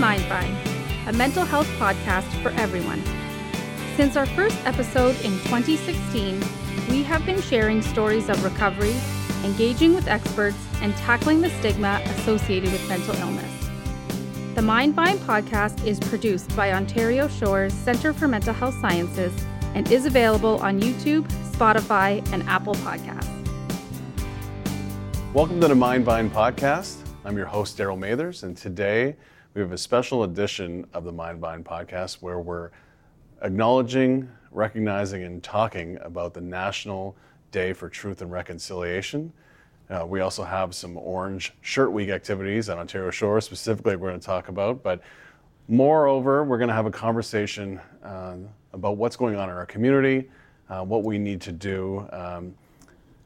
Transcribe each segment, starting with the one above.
Mindvine, a mental health podcast for everyone. Since our first episode in 2016, we have been sharing stories of recovery, engaging with experts, and tackling the stigma associated with mental illness. The Mindvine podcast is produced by Ontario Shores Centre for Mental Health Sciences and is available on YouTube, Spotify, and Apple Podcasts. Welcome to the Mindvine podcast. I'm your host, Daryl Mathers, and today we have a special edition of the Mind Mindvine podcast where we're acknowledging, recognizing, and talking about the National Day for Truth and Reconciliation. Uh, we also have some Orange Shirt Week activities on Ontario Shore, specifically, we're going to talk about. But moreover, we're going to have a conversation uh, about what's going on in our community, uh, what we need to do um,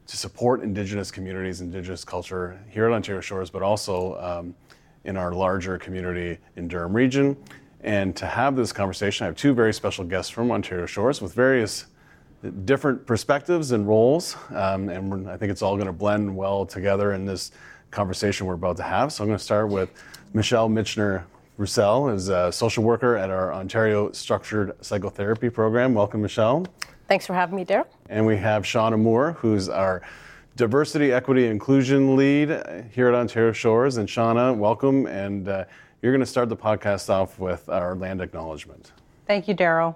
to support Indigenous communities, Indigenous culture here at Ontario Shores, but also um, in our larger community in Durham Region. And to have this conversation, I have two very special guests from Ontario Shores with various different perspectives and roles. Um, and I think it's all going to blend well together in this conversation we're about to have. So I'm going to start with Michelle Michener Roussel, is a social worker at our Ontario Structured Psychotherapy Program. Welcome, Michelle. Thanks for having me, Daryl. And we have Shauna Moore, who's our diversity, equity, inclusion lead here at Ontario Shores. And Shauna, welcome. And uh, you're going to start the podcast off with our land acknowledgement. Thank you, Daryl.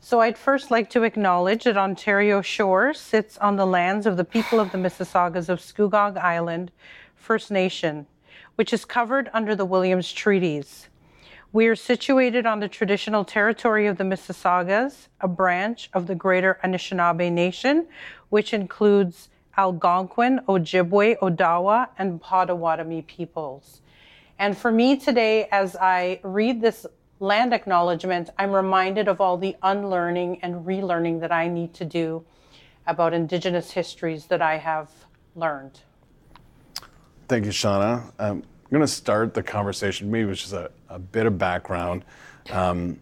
So I'd first like to acknowledge that Ontario Shores sits on the lands of the people of the Mississaugas of Scugog Island First Nation, which is covered under the Williams Treaties. We are situated on the traditional territory of the Mississaugas, a branch of the Greater Anishinaabe Nation, which includes Algonquin, Ojibwe, Odawa, and Potawatomi peoples. And for me today, as I read this land acknowledgement, I'm reminded of all the unlearning and relearning that I need to do about Indigenous histories that I have learned. Thank you, Shauna. Um, I'm going to start the conversation, maybe with just a, a bit of background. Um,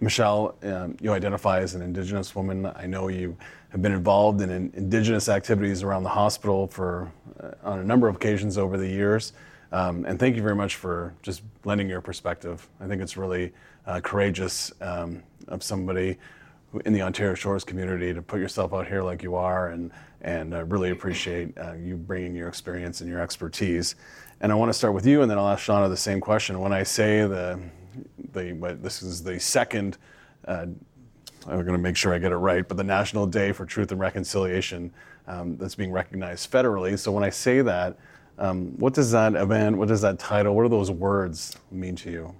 Michelle, um, you identify as an Indigenous woman. I know you have been involved in, in Indigenous activities around the hospital for uh, on a number of occasions over the years. Um, and thank you very much for just lending your perspective. I think it's really uh, courageous um, of somebody in the Ontario Shores community to put yourself out here like you are, and and I really appreciate uh, you bringing your experience and your expertise. And I want to start with you, and then I'll ask Shauna the same question. When I say the the this is the second. Uh, I'm going to make sure I get it right, but the National Day for Truth and Reconciliation um, that's being recognized federally. So when I say that, um, what does that event, what does that title, what do those words mean to you?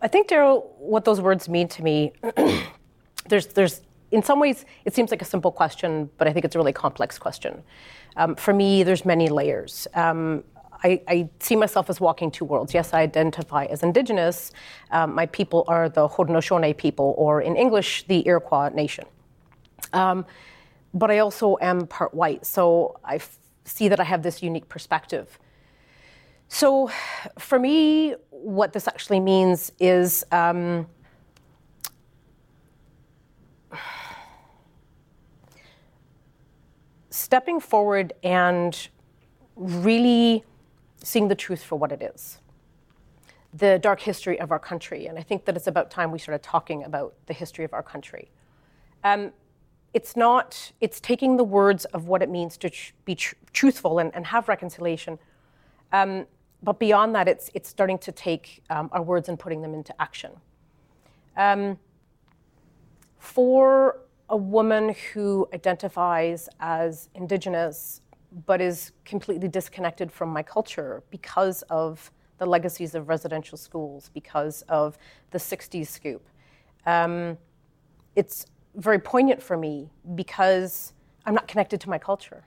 I think, Daryl, what those words mean to me, there's, there's, in some ways, it seems like a simple question, but I think it's a really complex question. Um, for me, there's many layers. Um, I, I, see myself as walking two worlds. Yes, I identify as Indigenous. Um, my people are the Haudenosaunee people, or in English, the Iroquois Nation. Um, but I also am part white, so I f- see that I have this unique perspective. So, for me, what this actually means is um, stepping forward and really seeing the truth for what it is the dark history of our country. And I think that it's about time we started talking about the history of our country. Um, it's not, it's taking the words of what it means to tr- be tr- truthful and, and, have reconciliation. Um, but beyond that, it's, it's starting to take um, our words and putting them into action. Um, for a woman who identifies as Indigenous but is completely disconnected from my culture because of the legacies of residential schools, because of the 60s scoop. Um, it's very poignant for me because I'm not connected to my culture.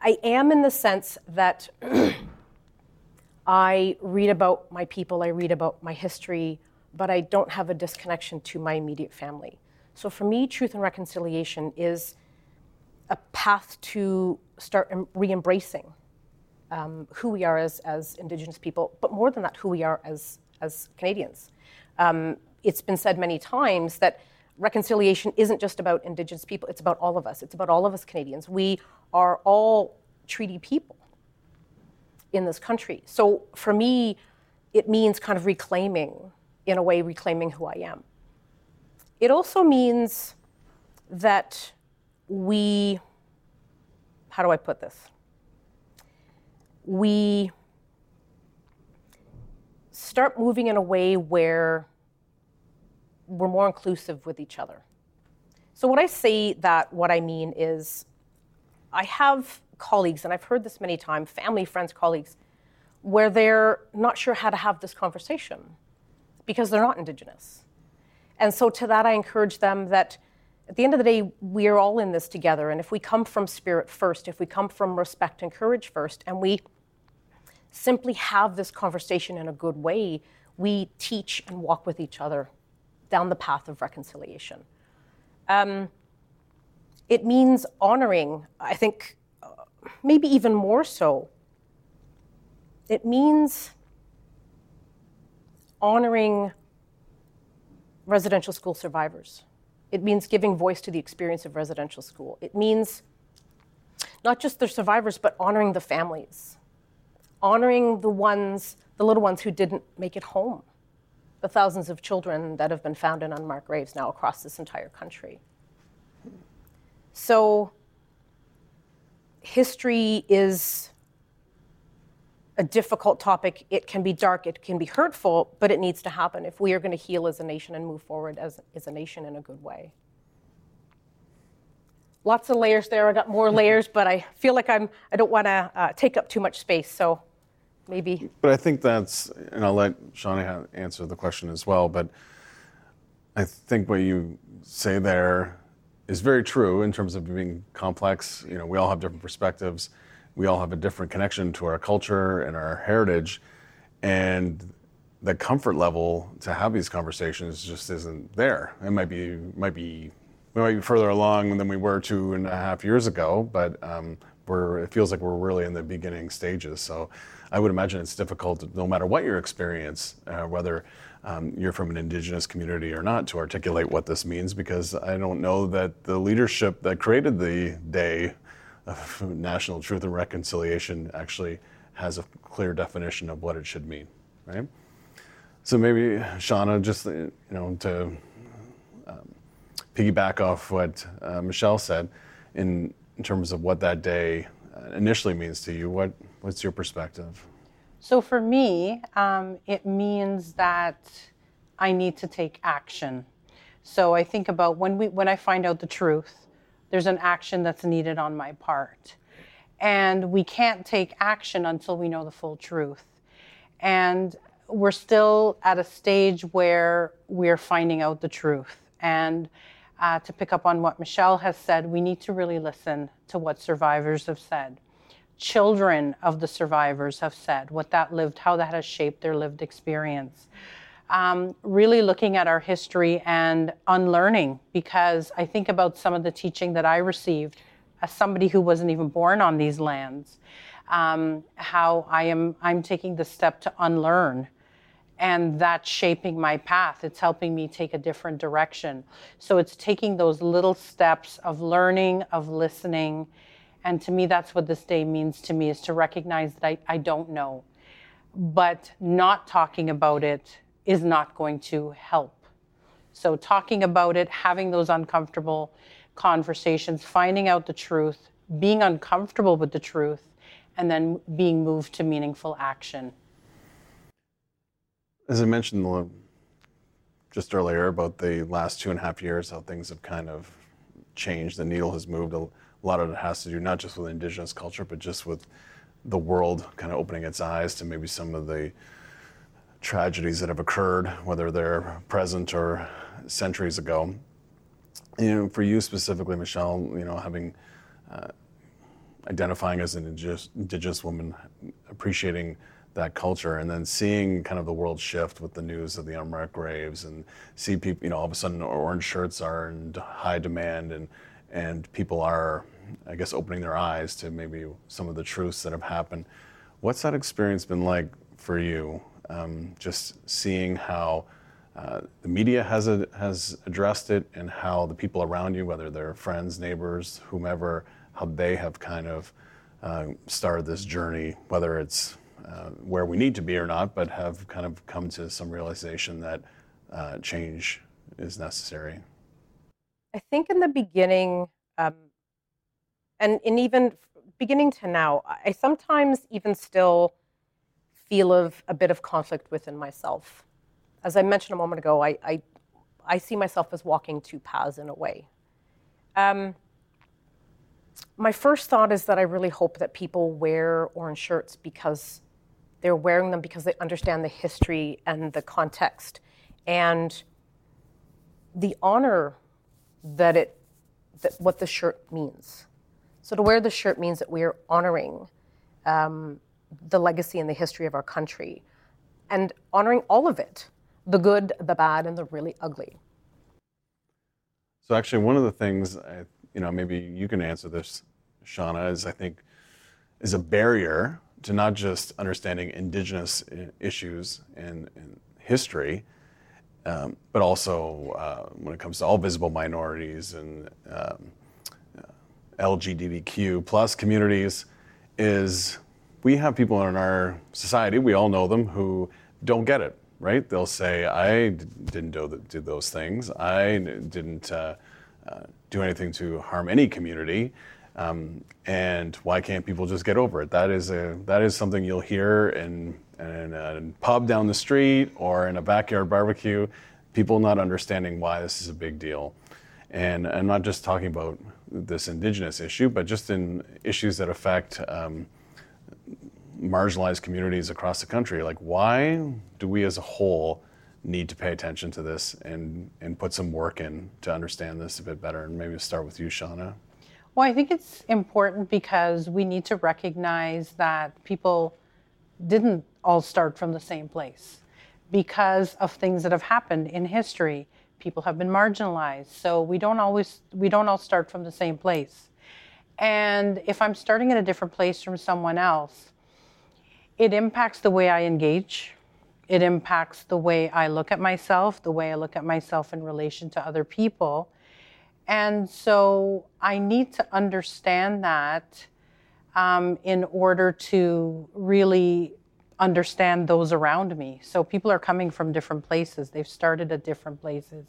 I am in the sense that I read about my people, I read about my history, but I don't have a disconnection to my immediate family. So for me, truth and reconciliation is a path to start re embracing um, who we are as, as Indigenous people, but more than that, who we are as, as Canadians. Um, it's been said many times that reconciliation isn't just about Indigenous people, it's about all of us. It's about all of us Canadians. We are all treaty people. in this country. So for me, it means kind of reclaiming, in a way, reclaiming who I am. It also means that we, how do I put this? We start moving in a way where we're more inclusive with each other. So when I say that, what I mean is I have colleagues, and I've heard this many times, family, friends, colleagues, where they're not sure how to have this conversation because they're not Indigenous. And so to that, I encourage them that at the end of the day, we are all in this together. And if we come from spirit first, if we come from respect and courage first, and we simply have this conversation in a good way, we teach and walk with each other down the path of reconciliation. Um, it means honoring, I think, uh, maybe even more so. It means honoring residential school survivors. It means giving voice to the experience of residential school. It means not just the survivors, but honoring the families, honoring the ones, the little ones who didn't make it home, the thousands of children that have been found in unmarked graves now across this entire country. So, history is a difficult topic. It can be dark, it can be hurtful, but it needs to happen if we are going to heal as a nation and move forward as, as a nation in a good way. Lots of layers there. I got more layers, but I feel like I'm. I don't want to uh, take up too much space, so maybe. But I think that's, and I'll let Shauna answer the question as well. But I think what you say there is very true in terms of being complex. You know, we all have different perspectives we all have a different connection to our culture and our heritage. And the comfort level to have these conversations just isn't there. It might be might be we might be further along than we were two and a half years ago, but um, we're it feels like we're really in the beginning stages. So I would imagine it's difficult, no matter what your experience, uh, whether um, you're from an indigenous community or not, to articulate what this means, because I don't know that the leadership that created the day of national truth and reconciliation actually has a clear definition of what it should mean, right? So maybe Shauna, just you know, to um, piggyback off what uh, Michelle said, in, in terms of what that day uh, initially means to you, what what's your perspective? So for me, um, it means that I need to take action. So I think about when we when I find out the truth, there's an action that's needed on my part. And we can't take action until we know the full truth. And we're still at a stage where we're finding out the truth. And uh, to pick up on what Michelle has said, we need to really listen to what survivors have said. Children of the survivors have said what that lived, how that has shaped their lived experience um, really looking at our history and unlearning because I think about some of the teaching that I received as somebody who wasn't even born on these lands. Um, how I am I'm taking the step to unlearn and that's shaping my path it's helping me take a different direction so it's taking those little steps of learning of listening and to me that's what this day means to me is to recognize that I, I don't know but not talking about it is not going to help. So, talking about it, having those uncomfortable conversations, finding out the truth, being uncomfortable with the truth, and then being moved to meaningful action. As I mentioned just earlier about the last two and a half years, how things have kind of changed, the needle has moved. A lot of it has to do not just with Indigenous culture, but just with the world kind of opening its eyes to maybe some of the tragedies that have occurred, whether they're present or centuries ago. You know, for you specifically, Michelle, you know, having uh, identifying as an indigenous, indigenous woman, appreciating that culture, and then seeing kind of the world shift with the news of the unmarked graves, and see people, you know, all of a sudden orange shirts are in high demand, and and people are, I guess, opening their eyes to maybe some of the truths that have happened. What's that experience been like for you? Um, just seeing how uh, the media has, a, has addressed it and how the people around you, whether they're friends, neighbors, whomever, how they have kind of uh, started this journey, whether it's uh, where we need to be or not, but have kind of come to some realization that uh, change is necessary? I think in the beginning, um, and, and even beginning to now, I sometimes even still feel of a bit of conflict within myself. As I mentioned a moment ago, I, I, I see myself as walking two paths in a way. Um, my first thought is that I really hope that people wear orange shirts because they're wearing them because they understand the history and the context and the honor that it that what the shirt means. So to wear the shirt means that we are honoring um, the legacy and the history of our country, and honoring all of it, the good, the bad, and the really ugly. So actually, one of the things I, you know, maybe you can answer this, Shauna, is I think is a barrier to not just understanding Indigenous issues and, and history, um, but also uh, when it comes to all visible minorities and um, uh, LGBTQ plus communities, is we have people in our society, we all know them, who don't get it, right? They'll say, I didn't do, do those things. I didn't uh, uh, do anything to harm any community. Um, and why can't people just get over it? That is a that is something you'll hear in, in a pub down the street or in a backyard barbecue. People not understanding why this is a big deal, and I'm not just talking about this indigenous issue, but just in issues that affect um, marginalized communities across the country. Like, why do we as a whole need to pay attention to this and, and put some work in to understand this a bit better? And maybe start with you, Shauna. Well, I think it's important because we need to recognize that people didn't all start from the same place because of things that have happened in history. People have been marginalized, so we don't always we don't all start from the same place. And if I'm starting at a different place from someone else, it impacts the way I engage. It impacts the way I look at myself, the way I look at myself in relation to other people. And so I need to understand that um, in order to really understand those around me. So people are coming from different places, they've started at different places.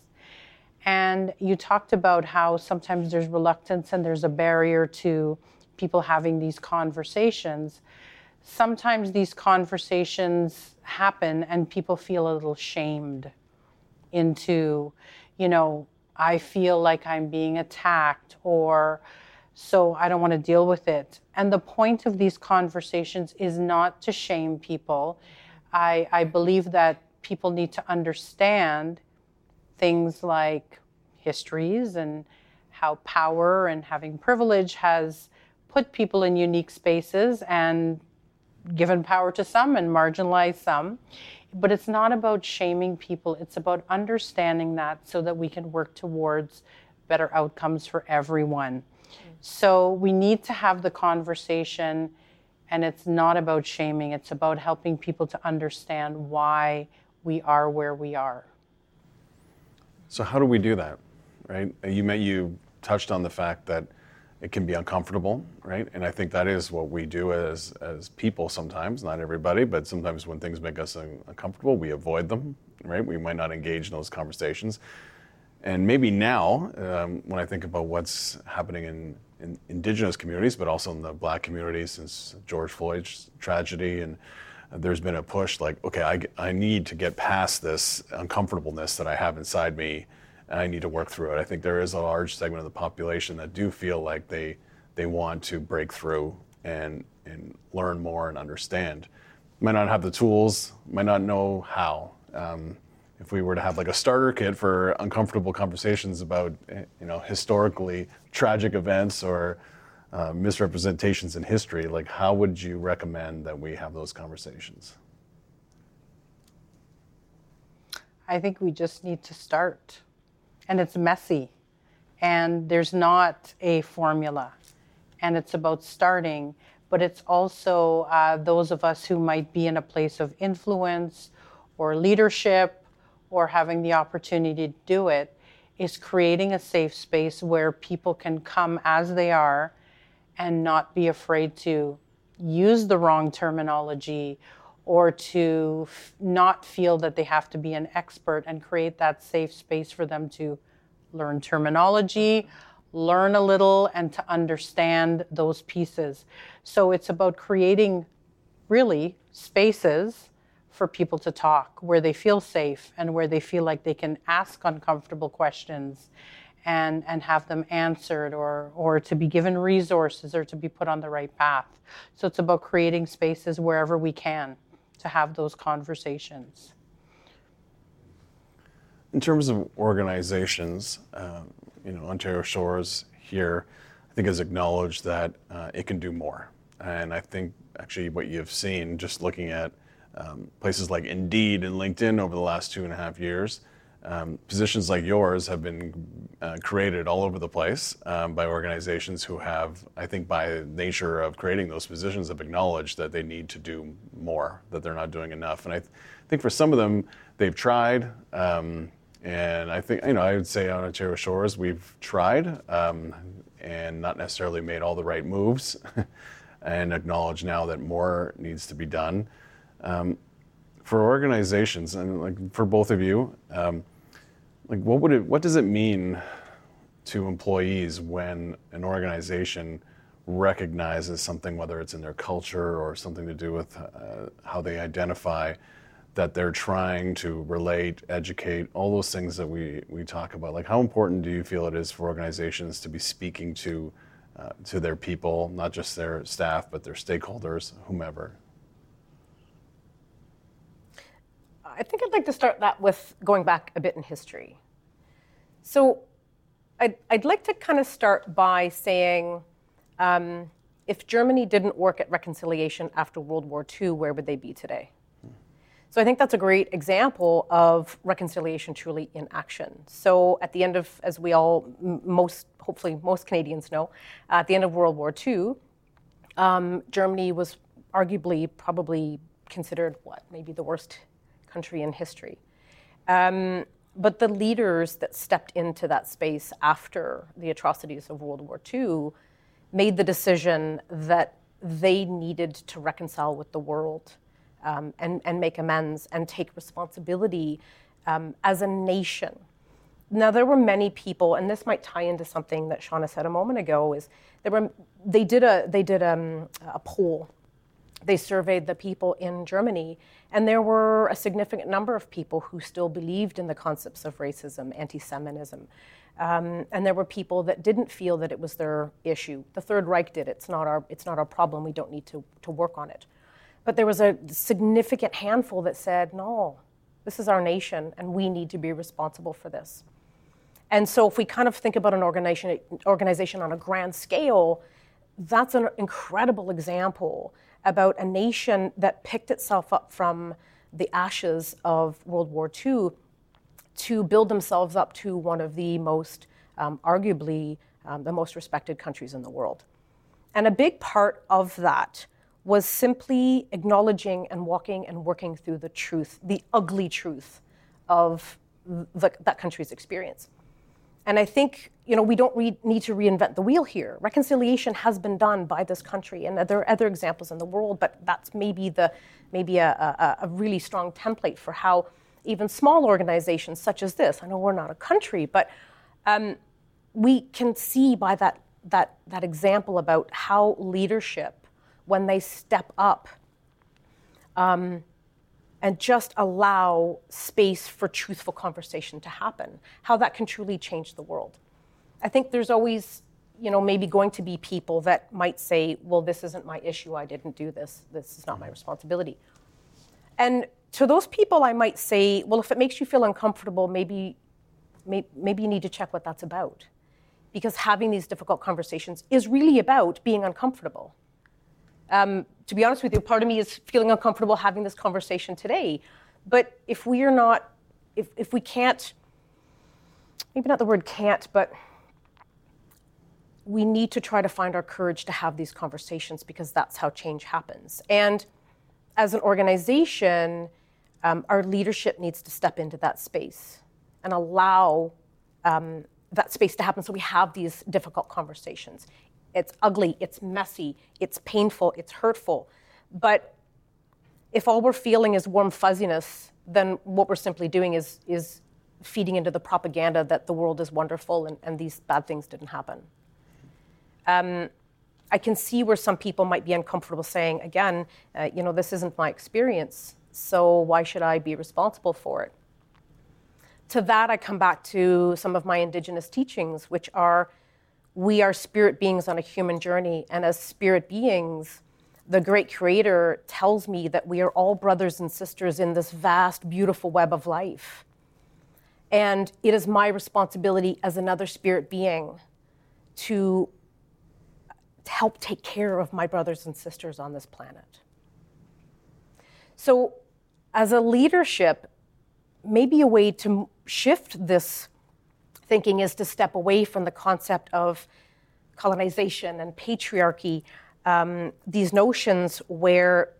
And you talked about how sometimes there's reluctance and there's a barrier to people having these conversations sometimes these conversations happen and people feel a little shamed into, you know, I feel like I'm being attacked or so I don't want to deal with it. And the point of these conversations is not to shame people. I, I believe that people need to understand things like histories and how power and having privilege has put people in unique spaces and given power to some and marginalized some. But it's not about shaming people, it's about understanding that so that we can work towards better outcomes for everyone. So we need to have the conversation, and it's not about shaming, it's about helping people to understand why we are where we are. So, how do we do that? Right? You, may, you touched on the fact that it can be uncomfortable, right? And I think that is what we do as as people sometimes, not everybody, but sometimes when things make us uncomfortable, we avoid them, right? We might not engage in those conversations. And maybe now, um, when I think about what's happening in, in, indigenous communities, but also in the black community since George Floyd's tragedy, and there's been a push like, okay, I, I need to get past this uncomfortableness that I have inside me I need to work through it. I think there is a large segment of the population that do feel like they they want to break through and and learn more and understand. Might not have the tools, might not know how. Um, if we were to have like a starter kit for uncomfortable conversations about you know historically tragic events or uh, misrepresentations in history, like how would you recommend that we have those conversations? I think we just need to start and it's messy and there's not a formula and it's about starting but it's also uh, those of us who might be in a place of influence or leadership or having the opportunity to do it is creating a safe space where people can come as they are and not be afraid to use the wrong terminology or to f- not feel that they have to be an expert and create that safe space for them to learn terminology, learn a little, and to understand those pieces. So it's about creating really spaces for people to talk where they feel safe and where they feel like they can ask uncomfortable questions and, and have them answered or, or to be given resources or to be put on the right path. So it's about creating spaces wherever we can to have those conversations. In terms of organizations, um, you know, Ontario Shores here, I think has acknowledged that uh, it can do more. And I think actually what you've seen, just looking at um, places like Indeed and LinkedIn over the last two and a half years, um, positions like yours have been uh, created all over the place um, by organizations who have, I think, by nature of creating those positions, have acknowledged that they need to do more, that they're not doing enough. And I th- think for some of them, they've tried. Um, and I think, you know, I would say on Ontario Shores, we've tried um, and not necessarily made all the right moves and acknowledge now that more needs to be done. Um, for organizations, and like for both of you, um, like what would it what does it mean to employees when an organization recognizes something whether it's in their culture or something to do with uh, how they identify that they're trying to relate educate all those things that we, we talk about? Like how important do you feel it is for organizations to be speaking to uh, to their people not just their staff but their stakeholders whomever I think I'd like to start that with going back a bit in history. So I'd, I'd like to kind of start by saying um, if Germany didn't work at reconciliation after World War II, where would they be today? So I think that's a great example of reconciliation truly in action. So at the end of, as we all, most, hopefully most Canadians know, at the end of World War II, um, Germany was arguably probably considered what, maybe the worst country in history. Um, but the leaders that stepped into that space after the atrocities of World War II made the decision that they needed to reconcile with the world um, and, and make amends and take responsibility um, as a nation. Now there were many people, and this might tie into something that Shauna said a moment ago. Is there were they did a they did um, a poll they surveyed the people in Germany, and there were a significant number of people who still believed in the concepts of racism, anti Semitism. Um, and there were people that didn't feel that it was their issue. The Third Reich did. It's not our, it's not our problem. We don't need to, to work on it. But there was a significant handful that said, no, this is our nation, and we need to be responsible for this. And so, if we kind of think about an organization, organization on a grand scale, that's an incredible example about a nation that picked itself up from the ashes of World War II to build themselves up to one of the most, um, arguably, um, the most respected countries in the world. And a big part of that was simply acknowledging and walking and working through the truth, the ugly truth of the, that country's experience. And I think you know, we don't re- need to reinvent the wheel here. Reconciliation has been done by this country, and there are other examples in the world, but that's maybe the maybe a, a, a really strong template for how even small organizations such as this. I know we're not a country, but um, we can see by that that that example about how leadership, when they step up. Um, and just allow space for truthful conversation to happen, how that can truly change the world. I think there's always, you know, maybe going to be people that might say, well, this isn't my issue. I didn't do this. This is not my responsibility. And to those people, I might say, well, if it makes you feel uncomfortable, maybe, maybe you need to check what that's about. Because having these difficult conversations is really about being uncomfortable. Um, to be honest with you, part of me is feeling uncomfortable having this conversation today. But if we are not, if, if we can't, maybe not the word can't, but we need to try to find our courage to have these conversations because that's how change happens. And as an organization, um, our leadership needs to step into that space and allow um, that space to happen so we have these difficult conversations. It's ugly, it's messy, it's painful, it's hurtful. But if all we're feeling is warm fuzziness, then what we're simply doing is, is feeding into the propaganda that the world is wonderful and, and these bad things didn't happen. Um, I can see where some people might be uncomfortable saying, again, uh, you know, this isn't my experience, so why should I be responsible for it? To that, I come back to some of my indigenous teachings, which are we are spirit beings on a human journey, and as spirit beings, the great creator tells me that we are all brothers and sisters in this vast, beautiful web of life. And it is my responsibility as another spirit being to help take care of my brothers and sisters on this planet. So, as a leadership, maybe a way to shift this thinking is to step away from the concept of colonization and patriarchy, um, these notions where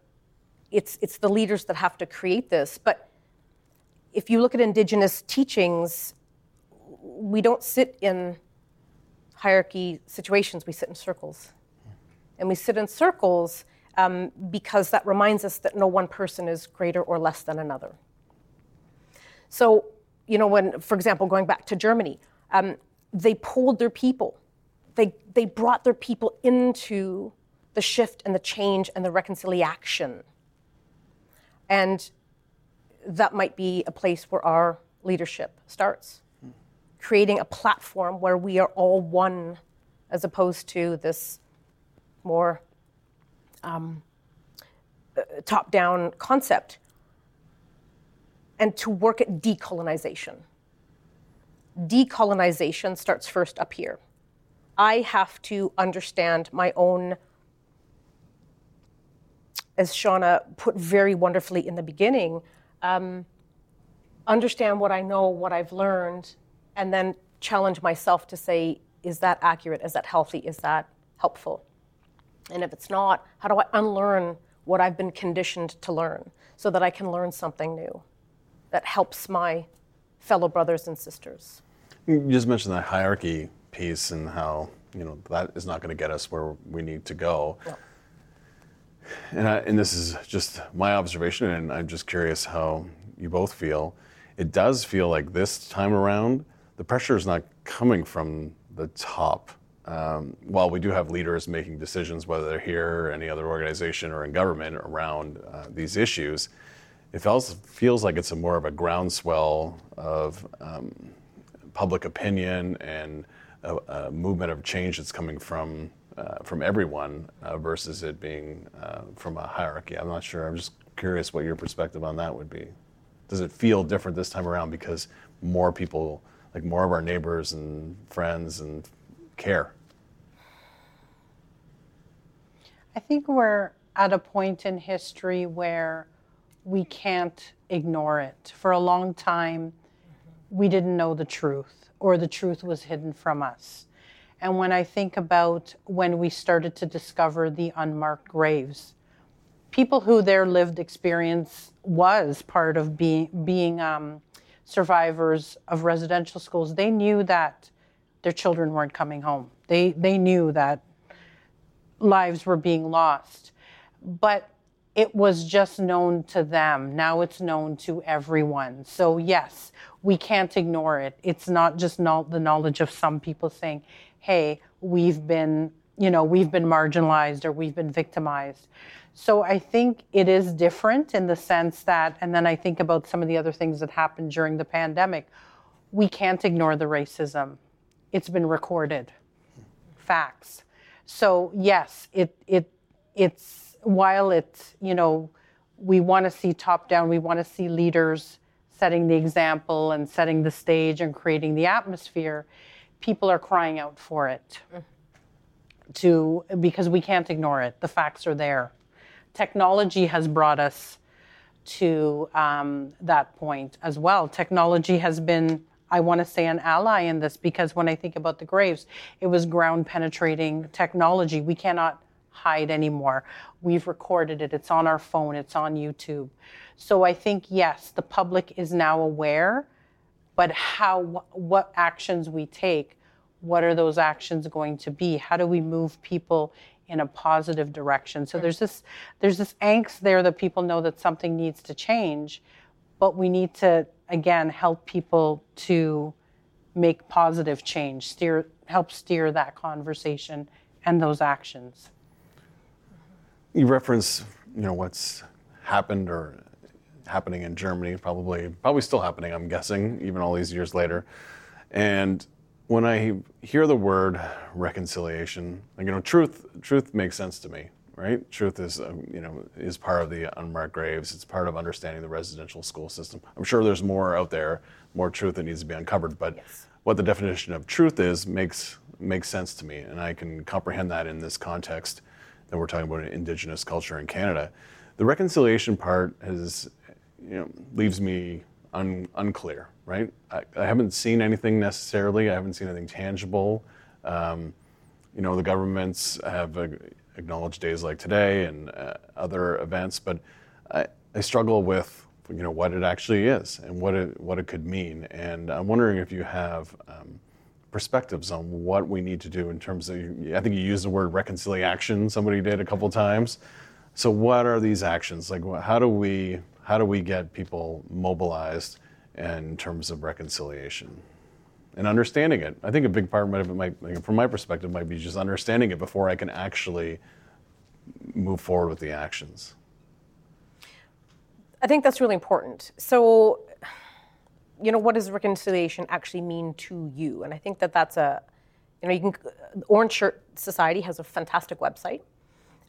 it's, it's the leaders that have to create this. But if you look at indigenous teachings, we don't sit in hierarchy situations, we sit in circles. And we sit in circles um, because that reminds us that no one person is greater or less than another. So, you know, when, for example, going back to Germany, um, they pulled their people. They, they brought their people into the shift and the change and the reconciliation. And that might be a place where our leadership starts. Creating a platform where we are all one as opposed to this more um, uh, top down concept. And to work at decolonization. Decolonization starts first up here. I have to understand my own as Shauna put very wonderfully in the beginning, um, understand what I know, what I've learned, and then challenge myself to say, is that accurate? Is that healthy? Is that helpful? And if it's not, how do I unlearn what I've been conditioned to learn so that I can learn something new that helps my fellow brothers and sisters? You just mentioned that hierarchy piece and how you know that is not going to get us where we need to go. No and, I, and this is just my observation, and I'm just curious how you both feel. It does feel like this time around, the pressure is not coming from the top. Um, while we do have leaders making decisions, whether they're here or any other organization or in government around uh, these issues, it feels, feels like it's more of a groundswell of um, public opinion and a, a movement of change that's coming from uh, from everyone uh, versus it being uh, from a hierarchy. I'm not sure. I'm just curious what your perspective on that would be. Does it feel different this time around because more people, like more of our neighbors and friends, and care? I think we're at a point in history where we can't ignore it. For a long time, we didn't know the truth, or the truth was hidden from us. And when I think about when we started to discover the unmarked graves, people who their lived experience was part of being, being um, survivors of residential schools, they knew that their children weren't coming home. They, they knew that lives were being lost. But it was just known to them. Now it's known to everyone. So, yes, we can't ignore it. It's not just not the knowledge of some people saying, hey, we've been, you know, we've been marginalized or we've been victimized. So I think it is different in the sense that, and then I think about some of the other things that happened during the pandemic. We can't ignore the racism. It's been recorded. Facts. So yes, it it it's while it's, you know, we want to see top down, we want to see leaders setting the example and setting the stage and creating the atmosphere people are crying out for it. To because we can't ignore it. The facts are there. Technology has brought us to um, that point as well. Technology has been i want to say an ally in this because when i think about the graves it was ground penetrating technology. We cannot hide anymore we've recorded it it's on our phone it's on youtube so i think yes the public is now aware but how what actions we take what are those actions going to be? How do we move people in a positive direction? So there's this there's this angst there that people know that something needs to change, but we need to again help people to make positive change, steer help steer that conversation and those actions. You reference, you know, what's happened or happening in Germany, probably probably still happening, I'm guessing, even all these years later. And when I hear the word reconciliation, like, you know, truth truth makes sense to me, right? Truth is, um, you know, is part of the unmarked graves. It's part of understanding the residential school system. I'm sure there's more out there, more truth that needs to be uncovered, but Yes. what the definition of truth is makes makes sense to me, and I can comprehend that in this context that we're talking about an Indigenous culture in Canada. The reconciliation part is, you know, leaves me un, unclear. Right? I, I haven't seen anything necessarily. I haven't seen anything tangible. Um, you know, the governments have uh, acknowledged days like today and uh, other events, but I, I struggle with you know what it actually is and what it what it could mean. And I'm wondering if you have um, perspectives on what we need to do in terms of. I think you used the word reconciliation. Somebody did a couple times. So what are these actions like? How do we how do we get people mobilized in terms of reconciliation? and understanding it. I think a big part of it might, from my perspective, might be just understanding it before I can actually move forward with the actions. I think that's really important. So, you know, what does reconciliation actually mean to you? And I think that that's a, you know, you can, Orange Shirt Society has a fantastic website.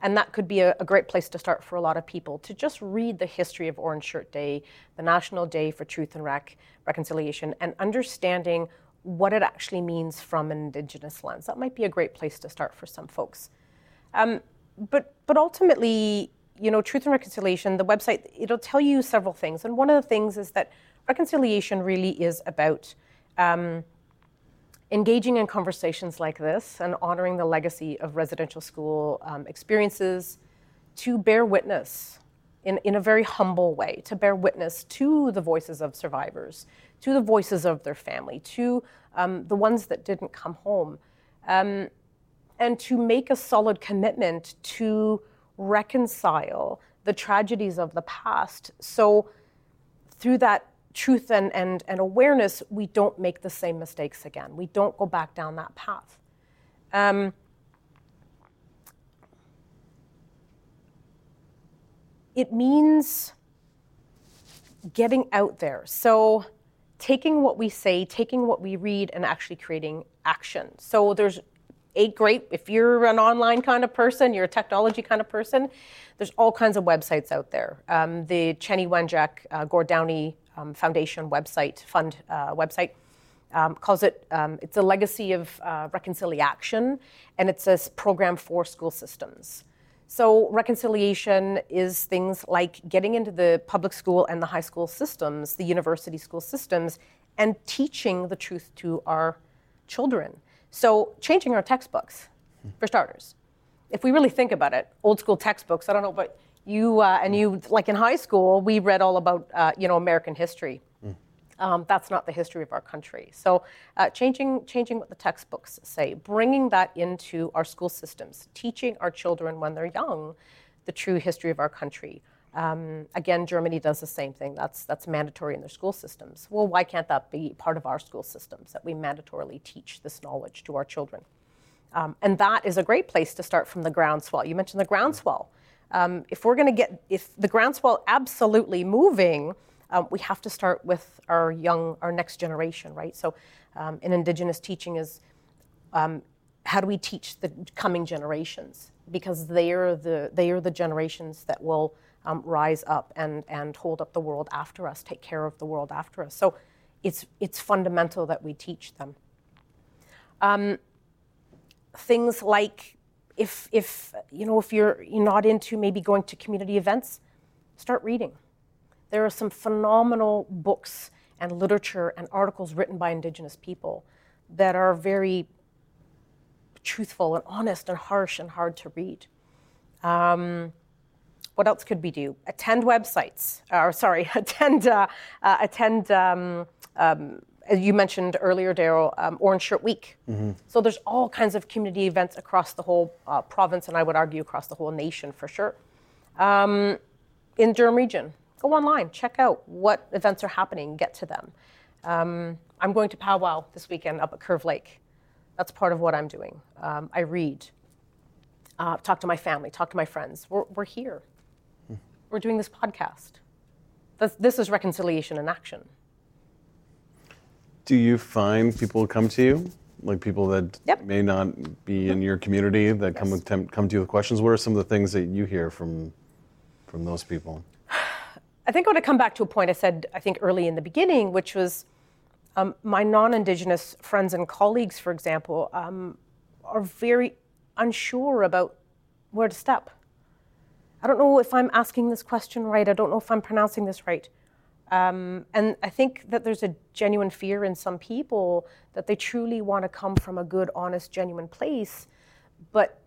And that could be a, a great place to start for a lot of people to just read the history of Orange Shirt Day, the National Day for Truth and Rec- Reconciliation, and understanding what it actually means from an Indigenous lens. That might be a great place to start for some folks. Um, but but ultimately, you know, Truth and Reconciliation, the website, it'll tell you several things. And one of the things is that reconciliation really is about um, engaging in conversations like this and honoring the legacy of residential school um, experiences to bear witness in, in a very humble way, to bear witness to the voices of survivors, to the voices of their family, to um, the ones that didn't come home Um, and to make a solid commitment to reconcile the tragedies of the past. So, through that truth and, and, and awareness, we don't make the same mistakes again. We don't go back down that path. Um, it means getting out there. So, taking what we say, taking what we read, and actually creating action. So, there's eight great, if you're an online kind of person, you're a technology kind of person, there's all kinds of websites out there. Um, the Chanie Wenjack uh, Gord Downie um, Foundation website, fund uh, website, um, calls it, um, it's a legacy of uh, reconciliation, and it's a program for school systems. So, reconciliation is things like getting into the public school and the high school systems, the university school systems, and teaching the truth to our children. So, changing our textbooks, for starters. If we really think about it, old school textbooks, I don't know, but you uh, and you, like in high school, we read all about, uh, you know, American history. Um, that's not the history of our country. So, uh, changing, changing what the textbooks say, bringing that into our school systems, teaching our children when they're young the true history of our country. Um, again, Germany does the same thing. That's, that's mandatory in their school systems. Well, why can't that be part of our school systems, that we mandatorily teach this knowledge to our children? Um, and that is a great place to start from the groundswell. You mentioned the groundswell. Um, if we're going to get, if the groundswell absolutely moving, um, we have to start with our young, our next generation, right? So, um, in Indigenous teaching is um, how do we teach the coming generations? Because they are the they are the generations that will um, rise up and and hold up the world after us, take care of the world after us. So, it's it's fundamental that we teach them things like if if you know if you're you're not into maybe going to community events start reading. There are some phenomenal books and literature and articles written by indigenous people that are very truthful and honest and harsh and hard to read. Um, what else could we do? Attend websites or sorry attend uh, uh, attend um, um, as you mentioned earlier, Daryl, um, Orange Shirt Week. So there's all kinds of community events across the whole uh, province, and I would argue across the whole nation for sure. Um, in Durham Region, go online, check out what events are happening, get to them. Um, I'm going to powwow this weekend up at Curve Lake. That's part of what I'm doing. Um, I read, uh, talk to my family, talk to my friends. We're, we're here. We're doing this podcast. That's, this is reconciliation in action. Do you find people come to you, like people that Yep. may not be in your community that come Yes. attempt, come to you with questions? What are some of the things that you hear from from those people? I think I want to come back to a point I said, I think, early in the beginning, which was um, my non Indigenous friends and colleagues, for example, um, are very unsure about where to step. I don't know if I'm asking this question right. I don't know if I'm pronouncing this right. Um, and I think that there's a genuine fear in some people that they truly want to come from a good, honest, genuine place, but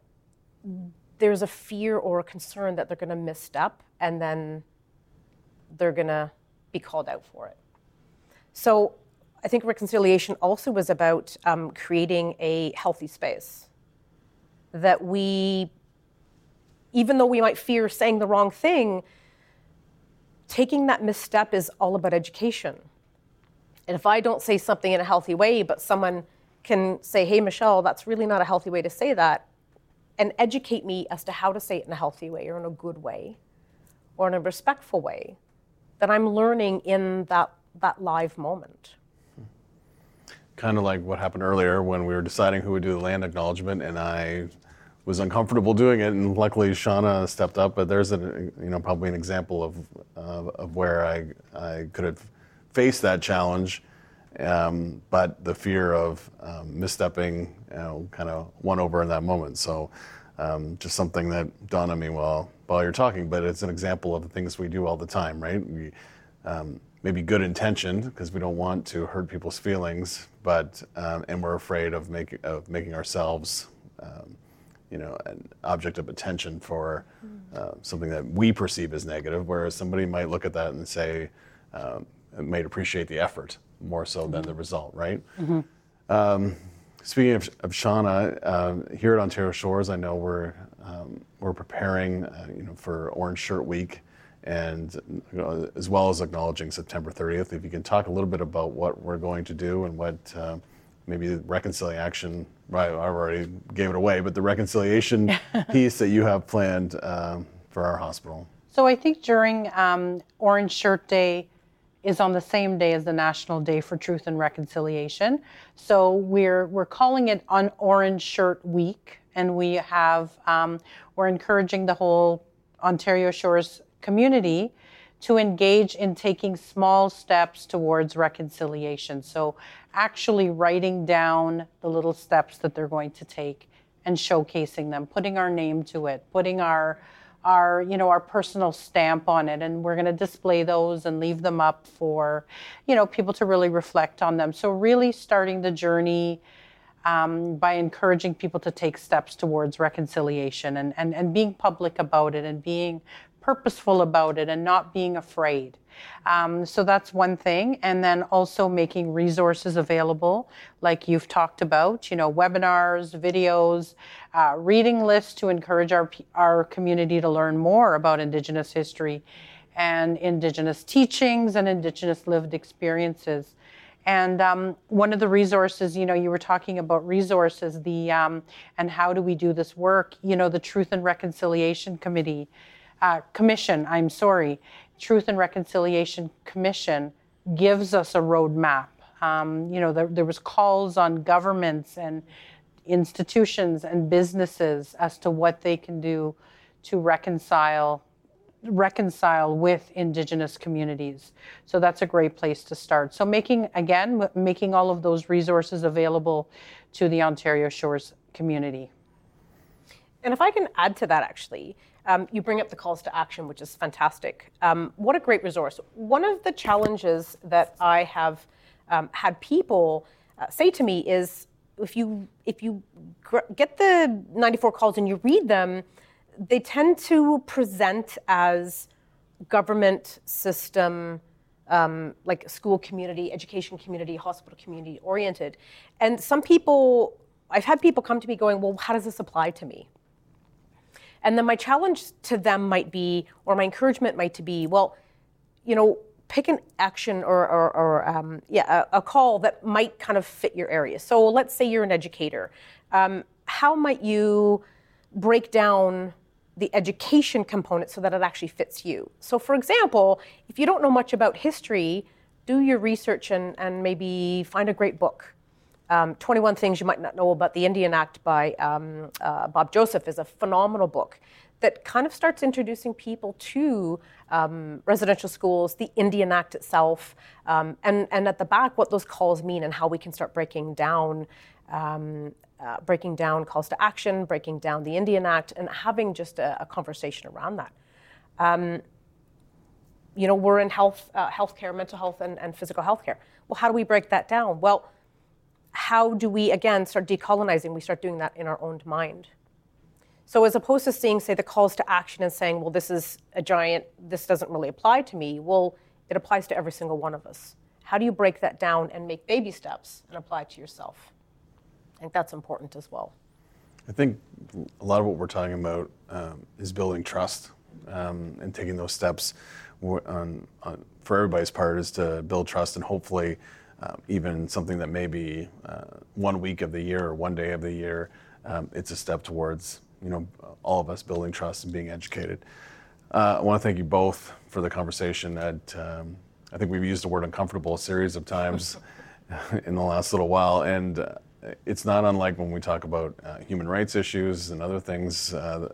there's a fear or a concern that they're going to misstep and then they're going to be called out for it. So I think reconciliation also was about um, creating a healthy space that we, even though we might fear saying the wrong thing, taking that misstep is all about education. And if I don't say something in a healthy way, but someone can say, hey, Michelle, that's really not a healthy way to say that, and educate me as to how to say it in a healthy way or in a good way or in a respectful way, then I'm learning in that, that live moment. Kind of like what happened earlier when we were deciding who would do the land acknowledgement, and I was uncomfortable doing it, and luckily Shauna stepped up. But there's a you know probably an example of of, where I I could have faced that challenge, um, but the fear of um, misstepping, you know, kind of won over in that moment. So. Um, just something that dawned on me while while you're talking, but it's an example of the things we do all the time, right? We, um, maybe good intentioned because we don't want to hurt people's feelings, but um, and we're afraid of making of making ourselves, um, you know, an object of attention for uh, something that we perceive as negative, whereas somebody might look at that and say, um, might appreciate the effort more so than the result, right? Um, speaking of, of Shauna, um, here at Ontario Shores, I know we're um, we're preparing, uh, you know, for Orange Shirt Week, and you know, as well as acknowledging September 30th. If you can talk a little bit about what we're going to do and what uh, maybe the reconciliation. Right, I already gave it away, but the reconciliation piece that you have planned um, for our hospital. So I think during um, Orange Shirt Day is on the same day as the National Day for Truth and Reconciliation. So we're we're calling it on Orange Shirt Week, and we have um, we're encouraging the whole Ontario Shores community to engage in taking small steps towards reconciliation. So actually writing down the little steps that they're going to take and showcasing them, putting our name to it, putting our our you know our personal stamp on it and we're going to display those and leave them up for you know people to really reflect on them so really starting the journey um, by encouraging people to take steps towards reconciliation and, and, and being public about it and being purposeful about it and not being afraid. Um, so that's one thing. And then also making resources available, like you've talked about, you know, webinars, videos, uh, reading lists to encourage our, our community to learn more about Indigenous history and Indigenous teachings and Indigenous lived experiences. And um, one of the resources, you know, you were talking about resources, the um, and how do we do this work? You know, the Truth and Reconciliation Committee, uh, Commission. I'm sorry, Truth and Reconciliation Commission gives us a roadmap. Um, you know, there, there was calls on governments and institutions and businesses as to what they can do to reconcile reconcile with indigenous communities. So that's a great place to start. So making again making all of those resources available to the ontario shores community. And if I can add to that, actually, um, you bring up the calls to action, which is fantastic. Um, what a great resource. One of the challenges that I have um, had people uh, say to me is if you if you gr- get the 94 calls and you read them, they tend to present as government system um, like school community, education community, hospital community oriented. And some people, I've had people come to me going, well, how does this apply to me? And then my challenge to them might be, or my encouragement might be, well, you know, pick an action or, or, or um, yeah, a, a, call that might kind of fit your area. So let's say you're an educator. Um, how might you break down the education component so that it actually fits you? So, for example, if you don't know much about history, do your research and, and maybe find a great book. Um, 21 Things You Might Not Know About the Indian Act by um, uh, Bob Joseph is a phenomenal book that kind of starts introducing people to um, residential schools, the Indian Act itself, um, and, and at the back, what those calls mean and how we can start breaking down. Um, uh, breaking down calls to action, breaking down the Indian Act, and having just a, a conversation around that. Um, you know, we're in health, uh, healthcare, mental health, and, and physical healthcare. Well, how do we break that down? Well, how do we again start decolonizing? We start doing that in our own mind. So as opposed to seeing, say, the calls to action and saying, well, this is a giant, this doesn't really apply to me, well, it applies to every single one of us. How do you break that down and make baby steps and apply to yourself? I think that's important as well. I think a lot of what we're talking about um, is building trust um, and taking those steps on, on, for everybody's part is to build trust and hopefully uh, even something that may be uh, one week of the year or one day of the year, um, it's a step towards you know, all of us building trust and being educated. Uh, I want to thank you both for the conversation. At, um, I think we've used the word uncomfortable a series of times in the last little while, and uh, it's not unlike when we talk about uh, human rights issues and other things uh,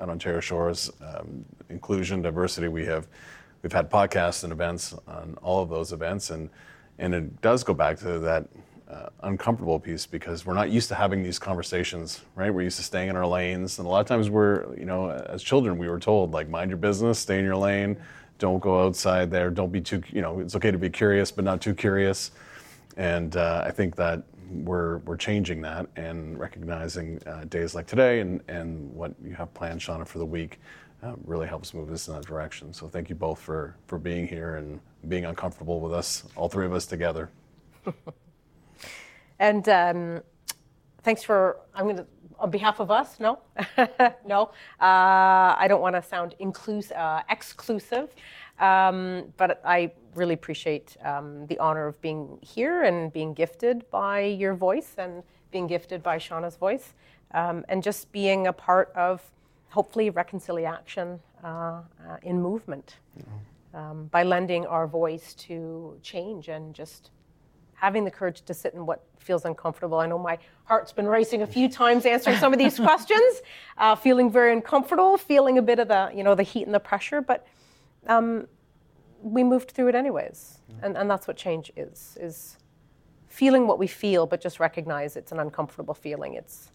at Ontario Shores, um, inclusion, diversity. We have we've had podcasts and events on all of those events, and and it does go back to that uh, uncomfortable piece because we're not used to having these conversations, right? We're used to staying in our lanes, and a lot of times we're, you know, as children, we were told like, mind your business, stay in your lane, don't go outside there, don't be too, you know, it's okay to be curious, but not too curious. And uh, I think that we're we're changing that and recognizing uh, days like today and and what you have planned, Shauna, for the week. Uh, really helps move us in that direction. So thank you both for for being here and being uncomfortable with us, all three of us together. And um, thanks for, I'm going to, on behalf of us, no, no, uh, I don't want to sound inclusive, uh, exclusive, um, but I really appreciate um, the honor of being here and being gifted by your voice and being gifted by Shauna's voice, um, and just being a part of hopefully reconciliation uh, uh in movement um, by lending our voice to change and just having the courage to sit in what feels uncomfortable. I know my heart's been racing a few times answering some of these questions, uh, feeling very uncomfortable, feeling a bit of the, you know, the heat and the pressure, but um, we moved through it anyways. And, and that's what change is, is feeling what we feel, but just recognize it's an uncomfortable feeling. It's,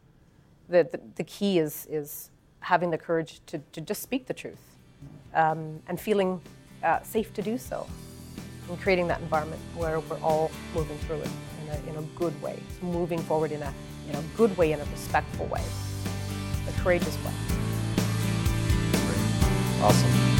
the, the, the key is, is having the courage to, to just speak the truth um, and feeling uh, safe to do so and creating that environment where we're all moving through it in a, in a good way, moving forward in a, in a good way, in a respectful way, a courageous way. Awesome.